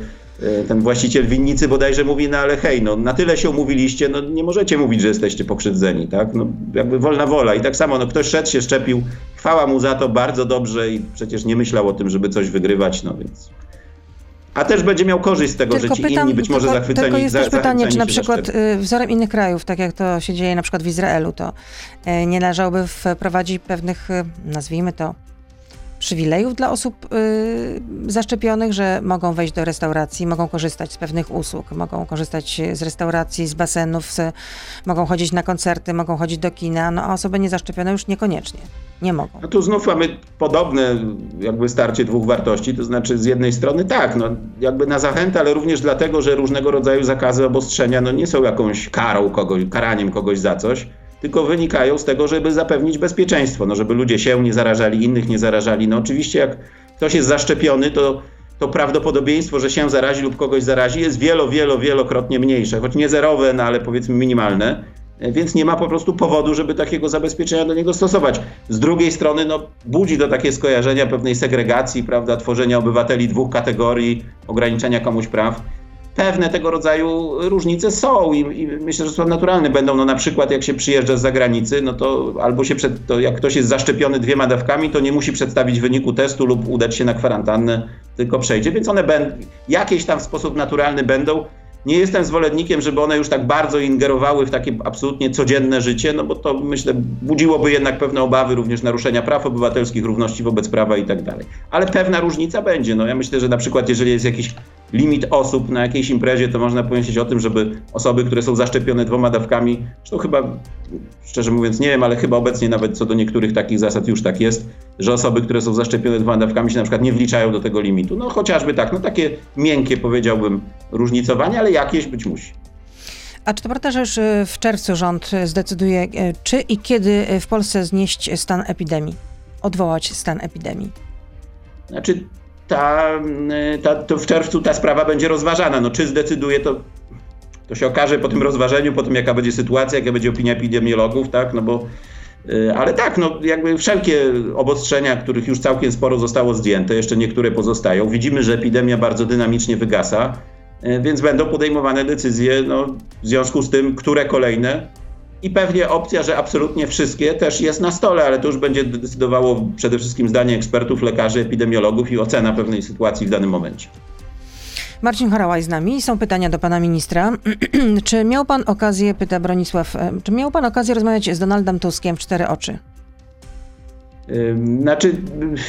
ten właściciel winnicy bodajże mówi, no ale hej, no na tyle się umówiliście, no nie możecie mówić, że jesteście pokrzywdzeni, tak? No jakby wolna wola. I tak samo, no ktoś szedł się szczepił, chwała mu za to, bardzo dobrze i przecież nie myślał o tym, żeby coś wygrywać, no więc. A też będzie miał korzyść z tego, tylko że ci pytam, inni być może tylko, zachwyceni
Tylko jest też pytanie, czy na przykład y, wzorem innych krajów, tak jak to się dzieje na przykład w Izraelu, to y, nie należałoby wprowadzić pewnych, y, nazwijmy to, przywilejów dla osób y, zaszczepionych, że mogą wejść do restauracji, mogą korzystać z pewnych usług, mogą korzystać z restauracji, z basenów, z, mogą chodzić na koncerty, mogą chodzić do kina, no a osoby niezaszczepione już niekoniecznie. Nie mogą.
No tu znów mamy podobne jakby starcie dwóch wartości, to znaczy z jednej strony tak, no jakby na zachętę, ale również dlatego, że różnego rodzaju zakazy, obostrzenia no nie są jakąś karą kogoś, karaniem kogoś za coś, tylko wynikają z tego, żeby zapewnić bezpieczeństwo, no żeby ludzie się nie zarażali, innych nie zarażali. No oczywiście jak ktoś jest zaszczepiony, to, to prawdopodobieństwo, że się zarazi lub kogoś zarazi jest wielo, wielo, wielokrotnie mniejsze, choć nie zerowe, no ale powiedzmy minimalne. Więc nie ma po prostu powodu, żeby takiego zabezpieczenia do niego stosować. Z drugiej strony, no, budzi to takie skojarzenia pewnej segregacji, prawda, tworzenia obywateli dwóch kategorii, ograniczenia komuś praw pewne tego rodzaju różnice są i, i, myślę, że są naturalne. Będą, no na przykład jak się przyjeżdża z zagranicy, no to albo się przed, to jak ktoś jest zaszczepiony dwiema dawkami, to nie musi przedstawić wyniku testu lub udać się na kwarantannę, tylko przejdzie, więc one będą, jakieś tam w sposób naturalny będą. Nie jestem zwolennikiem, żeby one już tak bardzo ingerowały w takie absolutnie codzienne życie, no bo to myślę budziłoby jednak pewne obawy również naruszenia praw obywatelskich, równości wobec prawa i tak dalej. Ale pewna różnica będzie. No ja myślę, że na przykład jeżeli jest jakiś limit osób na jakiejś imprezie, to można pomyśleć o tym, żeby osoby, które są zaszczepione dwoma dawkami, zresztą chyba, szczerze mówiąc nie wiem, ale chyba obecnie nawet co do niektórych takich zasad już tak jest, że osoby, które są zaszczepione dwoma dawkami się na przykład nie wliczają do tego limitu. No chociażby tak, no takie miękkie powiedziałbym różnicowanie, ale jakieś być musi.
A czy to prawda, że już e, w czerwcu rząd zdecyduje, e, czy i kiedy w Polsce znieść stan epidemii, odwołać stan epidemii?
Znaczy, ta, ta, to w czerwcu ta sprawa będzie rozważana. No, czy zdecyduje to, to się okaże po tym rozważeniu, po tym jaka będzie sytuacja, jaka będzie opinia epidemiologów, tak, no bo y, ale tak, no jakby wszelkie obostrzenia, których już całkiem sporo zostało zdjęte, jeszcze niektóre pozostają. Widzimy, że epidemia bardzo dynamicznie wygasa, y, więc będą podejmowane decyzje no, w związku z tym, które kolejne i pewnie opcja, że absolutnie wszystkie też jest na stole, ale to już będzie decydowało przede wszystkim zdanie ekspertów, lekarzy, epidemiologów i ocena pewnej sytuacji w danym momencie.
Marcin Chorałaj z nami. Są pytania do pana ministra. czy miał pan okazję, pyta Bronisław, czy miał pan okazję rozmawiać z Donaldem Tuskiem w cztery oczy?
Znaczy,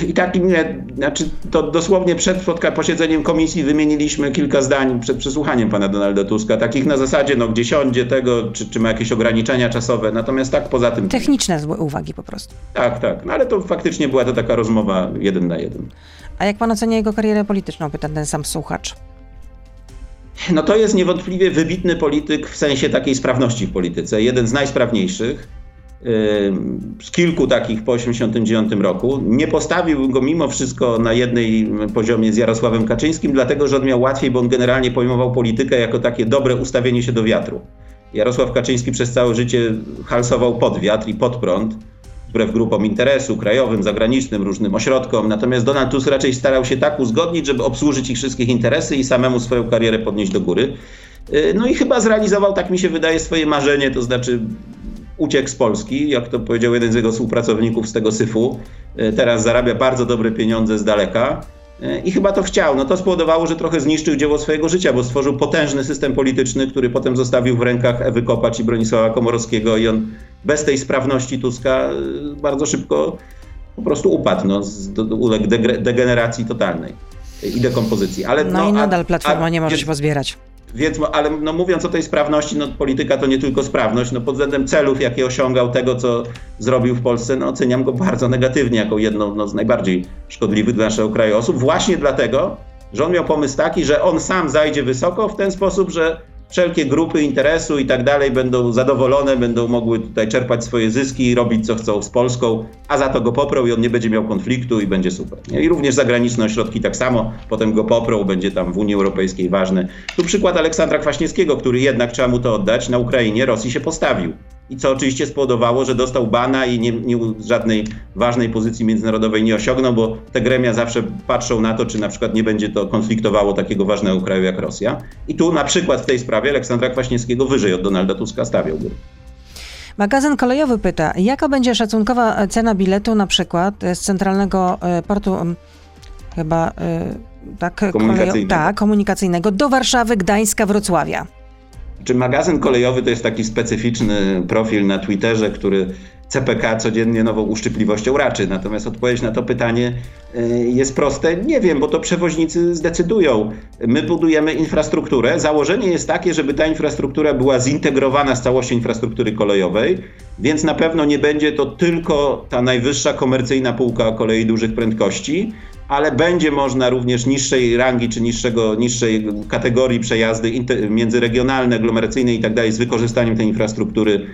i tak znaczy to dosłownie przed posiedzeniem komisji wymieniliśmy kilka zdań przed przesłuchaniem pana Donalda Tuska, takich na zasadzie, no gdzie siądzie tego, czy, czy ma jakieś ograniczenia czasowe, natomiast tak poza tym...
Techniczne uwagi po prostu.
Tak, tak, no ale to faktycznie była to taka rozmowa jeden na jeden.
A jak pan ocenia jego karierę polityczną, pyta ten sam słuchacz.
No to jest niewątpliwie wybitny polityk w sensie takiej sprawności w polityce, jeden z najsprawniejszych z kilku takich po 1989 roku. Nie postawił go mimo wszystko na jednej poziomie z Jarosławem Kaczyńskim, dlatego że on miał łatwiej, bo on generalnie pojmował politykę jako takie dobre ustawienie się do wiatru. Jarosław Kaczyński przez całe życie halsował pod wiatr i pod prąd, wbrew grupom interesu, krajowym, zagranicznym, różnym ośrodkom. Natomiast Donald Tusk raczej starał się tak uzgodnić, żeby obsłużyć ich wszystkich interesy i samemu swoją karierę podnieść do góry. Y, no i chyba zrealizował, tak mi się wydaje, swoje marzenie, to znaczy uciekł z Polski, jak to powiedział jeden z jego współpracowników z tego syfu. E, teraz zarabia bardzo dobre pieniądze z daleka. E, I chyba to chciał. No to spowodowało, że trochę zniszczył dzieło swojego życia, bo stworzył potężny system polityczny, który potem zostawił w rękach Ewy Kopacz i Bronisława Komorowskiego i on bez tej sprawności Tuska e, bardzo szybko po prostu upadł, no, uległ degeneracji totalnej i dekompozycji.
Ale, no, no i nadal a, Platforma a, nie może się pozbierać.
Więc, ale no mówiąc o tej sprawności, no polityka to nie tylko sprawność. No pod względem celów, jakie osiągał, tego co zrobił w Polsce, no oceniam go bardzo negatywnie, jako jedną no, z najbardziej szkodliwych dla naszego kraju osób. Właśnie dlatego, że on miał pomysł taki, że on sam zajdzie wysoko w ten sposób, że wszelkie grupy interesu i tak dalej będą zadowolone, będą mogły tutaj czerpać swoje zyski i robić co chcą z Polską, a za to go poprą i on nie będzie miał konfliktu i będzie super. I również zagraniczne ośrodki tak samo, potem go poprą, będzie tam w Unii Europejskiej ważny. Tu przykład Aleksandra Kwaśniewskiego, który jednak trzeba mu to oddać, na Ukrainie Rosji się postawił i co oczywiście spowodowało, że dostał bana i nie, nie, żadnej ważnej pozycji międzynarodowej nie osiągnął, bo te gremia zawsze patrzą na to, czy na przykład nie będzie to konfliktowało takiego ważnego kraju jak Rosja. I tu na przykład w tej sprawie Aleksandra Kwaśniewskiego wyżej od Donalda Tuska stawiał.
Magazyn kolejowy pyta, jaka będzie szacunkowa cena biletu na przykład z centralnego e, portu chyba tak, komunikacyjnego. tak, komunikacyjnego do Warszawy, Gdańska, Wrocławia.
Czy magazyn kolejowy to jest taki specyficzny profil na Twitterze, który CPK codziennie nową uszczypliwością raczy. Natomiast odpowiedź na to pytanie e, jest proste. Nie wiem, bo to przewoźnicy zdecydują. My budujemy infrastrukturę. Założenie jest takie, żeby ta infrastruktura była zintegrowana z całością infrastruktury kolejowej, więc na pewno nie będzie to tylko ta najwyższa komercyjna półka kolei dużych prędkości, ale będzie można również niższej rangi czy niższego, niższej kategorii przejazdy międzyregionalne, aglomeracyjne i tak dalej z wykorzystaniem tej infrastruktury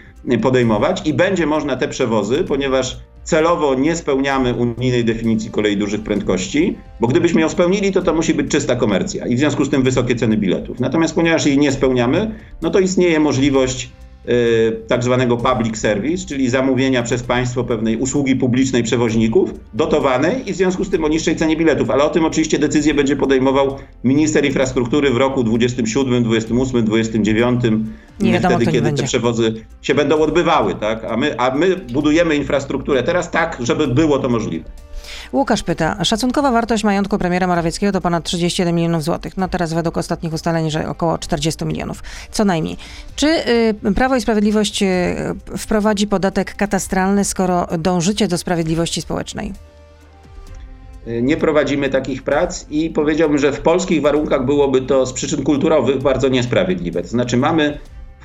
podejmować i będzie można te przewozy, ponieważ celowo nie spełniamy unijnej definicji kolei dużych prędkości, bo gdybyśmy ją spełnili, to to musi być czysta komercja i w związku z tym wysokie ceny biletów. Natomiast ponieważ jej nie spełniamy, no to istnieje możliwość tak zwanego public service, czyli zamówienia przez państwo pewnej usługi publicznej przewoźników, dotowanej i w związku z tym o niższej cenie biletów. Ale o tym oczywiście decyzję będzie podejmował minister infrastruktury w roku 27, 28, 29, nie wiadomo, wtedy, kiedy te przewozy się będą odbywały. Tak? A, my, a my budujemy infrastrukturę teraz tak, żeby było to możliwe.
Łukasz pyta, szacunkowa wartość majątku premiera Morawieckiego to ponad 31 milionów złotych. No teraz według ostatnich ustaleń, że około 40 milionów, co najmniej. Czy y, Prawo i Sprawiedliwość y, wprowadzi podatek katastralny, skoro dążycie do sprawiedliwości społecznej?
Nie prowadzimy takich prac i powiedziałbym, że w polskich warunkach byłoby to z przyczyn kulturowych bardzo niesprawiedliwe. To znaczy mamy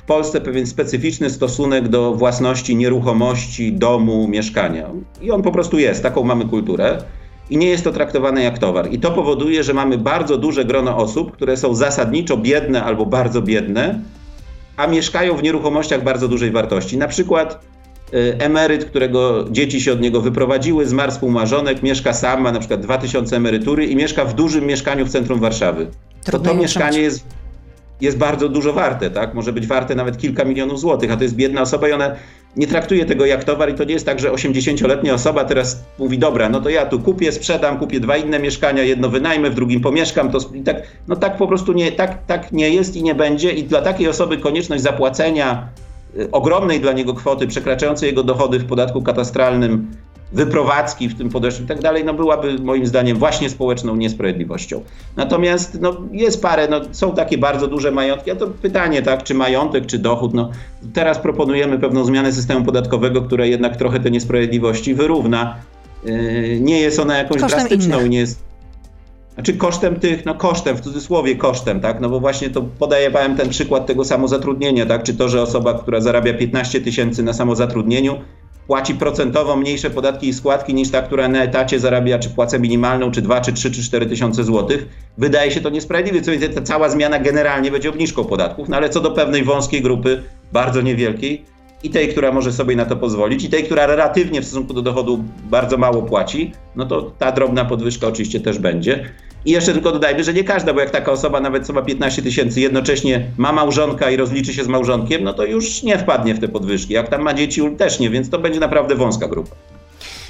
Polsce pewien specyficzny stosunek do własności nieruchomości, domu, mieszkania. I on po prostu jest, taką mamy kulturę. I nie jest to traktowane jak towar. I to powoduje, że mamy bardzo duże grono osób, które są zasadniczo biedne albo bardzo biedne, a mieszkają w nieruchomościach bardzo dużej wartości. Na przykład y, emeryt, którego dzieci się od niego wyprowadziły, zmarł współmarzonek, mieszka sam, ma na przykład 2000 emerytury i mieszka w dużym mieszkaniu w centrum Warszawy. To to mieszkanie jest jest bardzo dużo warte, tak? Może być warte nawet kilka milionów złotych, a to jest biedna osoba i ona nie traktuje tego jak towar i to nie jest tak, że 80-letnia osoba teraz mówi, dobra, no to ja tu kupię, sprzedam, kupię dwa inne mieszkania, jedno wynajmę, w drugim pomieszkam, to i tak, no tak po prostu nie, tak, tak nie jest i nie będzie i dla takiej osoby konieczność zapłacenia y, ogromnej dla niego kwoty przekraczającej jego dochody w podatku katastralnym wyprowadzki w tym podeszły i tak dalej, no byłaby moim zdaniem właśnie społeczną niesprawiedliwością. Natomiast no, jest parę, no, są takie bardzo duże majątki, a to pytanie, tak, czy majątek, czy dochód, no, teraz proponujemy pewną zmianę systemu podatkowego, która jednak trochę te niesprawiedliwości wyrówna. Yy, nie jest ona jakąś kosztem drastyczną, innych. nie jest znaczy kosztem tych, no kosztem, w cudzysłowie kosztem, tak, no bo właśnie to podaję wam ten przykład tego samozatrudnienia, tak, czy to, że osoba, która zarabia 15 tysięcy na samozatrudnieniu, płaci procentowo mniejsze podatki i składki niż ta, która na etacie zarabia czy płacę minimalną, czy 2, czy 3, czy 4 tysiące złotych. Wydaje się to niesprawiedliwe, co więcej, ta cała zmiana generalnie będzie obniżką podatków, no ale co do pewnej wąskiej grupy, bardzo niewielkiej, i tej, która może sobie na to pozwolić, i tej, która relatywnie w stosunku do dochodu bardzo mało płaci, no to ta drobna podwyżka oczywiście też będzie. I jeszcze tylko dodajmy, że nie każda, bo jak taka osoba nawet ma 15 tysięcy, jednocześnie ma małżonka i rozliczy się z małżonkiem, no to już nie wpadnie w te podwyżki. Jak tam ma dzieci, też nie, więc to będzie naprawdę wąska grupa.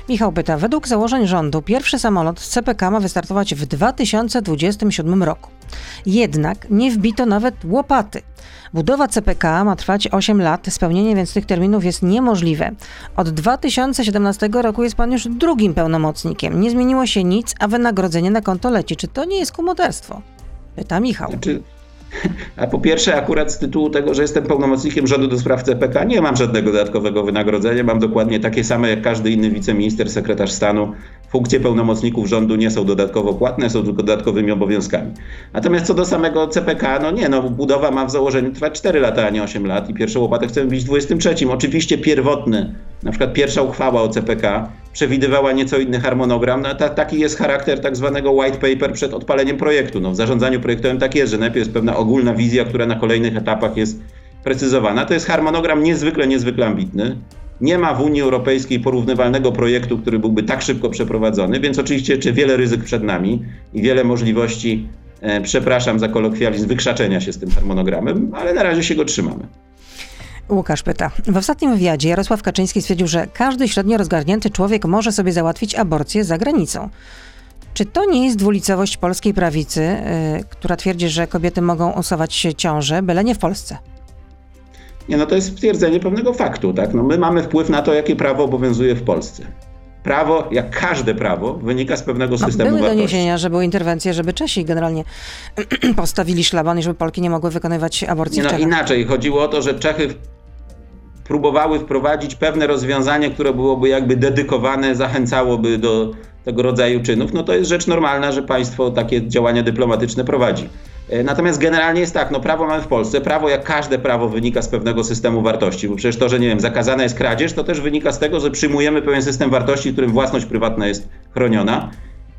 Michał pyta, według założeń rządu pierwszy samolot z CPK ma wystartować w 2027 roku. Jednak nie wbito nawet łopaty. Budowa CPK ma trwać 8 lat, spełnienie więc tych terminów jest niemożliwe. Od 2017 roku jest pan już drugim pełnomocnikiem. Nie zmieniło się nic, a wynagrodzenie na konto leci. Czy to nie jest kumoterstwo? Pyta Michał. Znaczy,
a po pierwsze, akurat z tytułu tego, że jestem pełnomocnikiem rządu do spraw CPK, nie mam żadnego dodatkowego wynagrodzenia. Mam dokładnie takie same jak każdy inny wiceminister, sekretarz stanu. Funkcje pełnomocników rządu nie są dodatkowo płatne, są tylko dodatkowymi obowiązkami. Natomiast co do samego CPK, no nie, no budowa ma w założeniu trwać 4 lata, a nie 8 lat i pierwszą łopatę chcemy być w 23. Oczywiście pierwotny, na przykład pierwsza uchwała o CPK przewidywała nieco inny harmonogram. No, ta, taki jest charakter tak zwanego white paper przed odpaleniem projektu. No, w zarządzaniu projektowym tak jest, że najpierw jest pewna ogólna wizja, która na kolejnych etapach jest precyzowana. To jest harmonogram niezwykle, niezwykle ambitny. Nie ma w Unii Europejskiej porównywalnego projektu, który byłby tak szybko przeprowadzony, więc oczywiście jeszcze wiele ryzyk przed nami i wiele możliwości, e, przepraszam za kolokwializm, wykrzaczenia się z tym harmonogramem, ale na razie się go trzymamy.
Łukasz pyta. W ostatnim wywiadzie Jarosław Kaczyński stwierdził, że każdy średnio rozgarnięty człowiek może sobie załatwić aborcję za granicą. Czy to nie jest dwulicowość polskiej prawicy, yy, która twierdzi, że kobiety mogą usuwać ciążę, byle nie w Polsce?
Nie, no to jest stwierdzenie pewnego faktu, tak? No my mamy wpływ na to, jakie prawo obowiązuje w Polsce. prawo, jak każde prawo, wynika z pewnego no, systemu
były
wartości.
doniesienia, że były interwencje, żeby Czesi generalnie postawili szlaban i żeby Polki nie mogły wykonywać aborcji
nie, no, Inaczej, chodziło o to, że Czechy próbowały wprowadzić pewne rozwiązanie, które byłoby jakby dedykowane, zachęcałoby do tego rodzaju czynów, no to jest rzecz normalna, że państwo takie działania dyplomatyczne prowadzi. E, natomiast generalnie jest tak, no prawo mamy w Polsce, prawo jak każde prawo wynika z pewnego systemu wartości, bo przecież to, że nie wiem, zakazana jest kradzież, to też wynika z tego, że przyjmujemy pewien system wartości, w którym własność prywatna jest chroniona.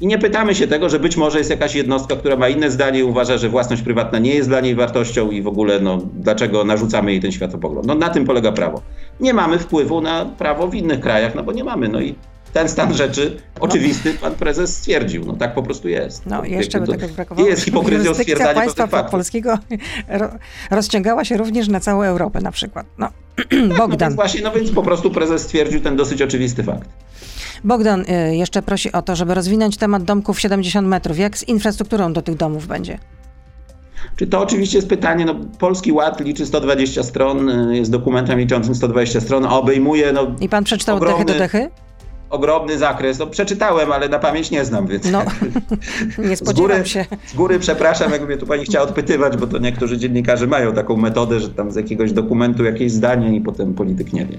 I nie pytamy się tego, że być może jest jakaś jednostka, która ma inne zdanie i uważa, że własność prywatna nie jest dla niej wartością i w ogóle no, dlaczego narzucamy jej ten światopogląd. No na tym polega prawo. Nie mamy wpływu na prawo w innych krajach, no bo nie mamy. No i ten stan rzeczy oczywisty pan prezes stwierdził. No tak po prostu jest.
No jeszcze by tego brakowało.
Nie jest hipokryzją stwierdzania
państwa polskiego rozciągała się również na całą Europę na przykład. No,
tak, Bogdan. No więc właśnie, no więc po prostu prezes stwierdził ten dosyć oczywisty fakt.
Bogdan y, jeszcze prosi o to, żeby rozwinąć temat domków 70 metrów. Jak z infrastrukturą do tych domów będzie?
Czy to oczywiście jest pytanie, no Polski Ład liczy 120 stron, y, jest dokumentem liczącym 120 stron, a obejmuje no...
I pan przeczytał ogromny... dechy do dechy?
Ogromny zakres. No, przeczytałem, ale na pamięć nie znam, więc.
No, nie spodziewam z góry, się.
Z góry przepraszam, jakby mnie tu pani chciała odpytywać, bo to niektórzy dziennikarze mają taką metodę, że tam z jakiegoś dokumentu jakieś zdanie i potem polityk nie wie.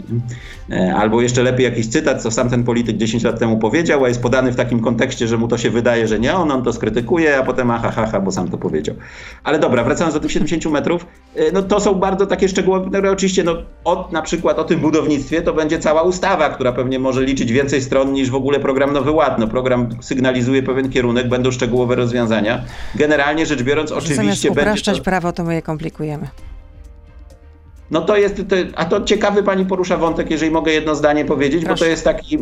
Nie? E, albo jeszcze lepiej jakiś cytat, co sam ten polityk 10 lat temu powiedział, a jest podany w takim kontekście, że mu to się wydaje, że nie on, on to skrytykuje, a potem aha, ha, ha, bo sam to powiedział. Ale dobra, wracając do tych 70 metrów, e, no to są bardzo takie szczegółowe, które oczywiście, no, od, na przykład o tym budownictwie to będzie cała ustawa, która pewnie może liczyć więcej stron niż w ogóle program Nowy Ład. No, program sygnalizuje pewien kierunek, będą szczegółowe rozwiązania. Generalnie rzecz biorąc, oczywiście Zamiast
będzie. upraszczać to... prawo, to my je komplikujemy.
No to jest, to, a to ciekawy pani porusza wątek, jeżeli mogę jedno zdanie powiedzieć, Proszę. bo to jest taki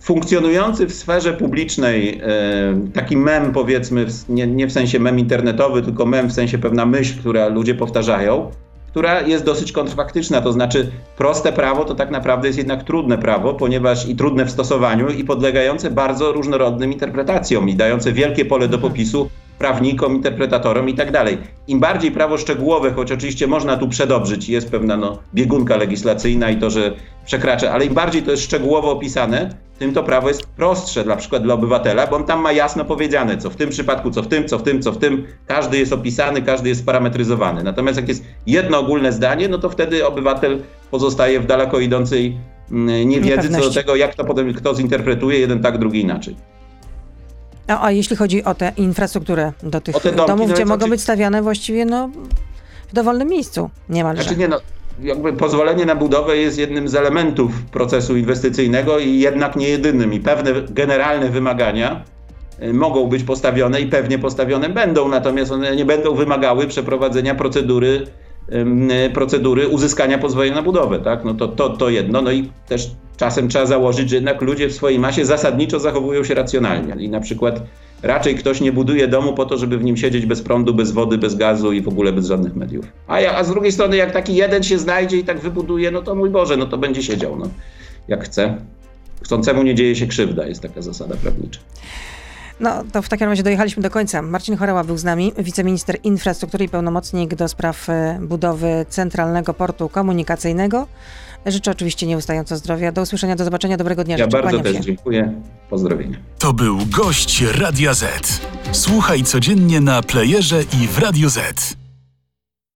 funkcjonujący w sferze publicznej e, taki mem, powiedzmy, nie, nie w sensie mem internetowy, tylko mem w sensie pewna myśl, która ludzie powtarzają, która jest dosyć kontrfaktyczna. To znaczy, proste prawo to tak naprawdę jest jednak trudne prawo, ponieważ i trudne w stosowaniu, i podlegające bardzo różnorodnym interpretacjom, i dające wielkie pole do popisu prawnikom, interpretatorom i tak dalej. Im bardziej prawo szczegółowe, choć oczywiście można tu przedobrzyć, jest pewna no, biegunka legislacyjna i to, że przekracza, ale im bardziej to jest szczegółowo opisane, tym to prawo jest prostsze dla przykład dla obywatela, bo on tam ma jasno powiedziane, co w tym przypadku, co w tym, co w tym, co w tym. Każdy jest opisany, każdy jest parametryzowany. Natomiast jak jest jedno ogólne zdanie, no to wtedy obywatel pozostaje w daleko idącej mm, niewiedzy co do tego, jak to potem kto zinterpretuje, jeden tak, drugi inaczej.
A, a jeśli chodzi o tę infrastrukturę do tych domki, domów, no gdzie mogą być stawiane właściwie no, w dowolnym miejscu niemalże.
Znaczy nie, no, jakby pozwolenie na budowę jest jednym z elementów procesu inwestycyjnego i jednak nie jedynym. I pewne generalne wymagania y, mogą być postawione i pewnie postawione będą, natomiast one nie będą wymagały przeprowadzenia procedury, procedury uzyskania pozwolenia na budowę. Tak? No to, to, to jedno. No i też czasem trzeba założyć, że jednak ludzie w swojej masie zasadniczo zachowują się racjonalnie. I na przykład raczej ktoś nie buduje domu po to, żeby w nim siedzieć bez prądu, bez wody, bez gazu i w ogóle bez żadnych mediów. A, ja, a z drugiej strony, jak taki jeden się znajdzie i tak wybuduje, no to mój Boże, no to będzie siedział, no, jak chce. Chcącemu nie dzieje się krzywda, jest taka zasada prawnicza.
No to w takim razie dojechaliśmy do końca. Marcin Chorała był z nami, wiceminister infrastruktury i pełnomocnik do spraw e, budowy Centralnego Portu Komunikacyjnego. Życzę oczywiście nieustająco zdrowia. Do usłyszenia, do zobaczenia, dobrego dnia.
Ja Życzę, bardzo też się. dziękuję. Pozdrowienia.
To był gość Radia Z. Słuchaj codziennie na playerze i w Radio Z.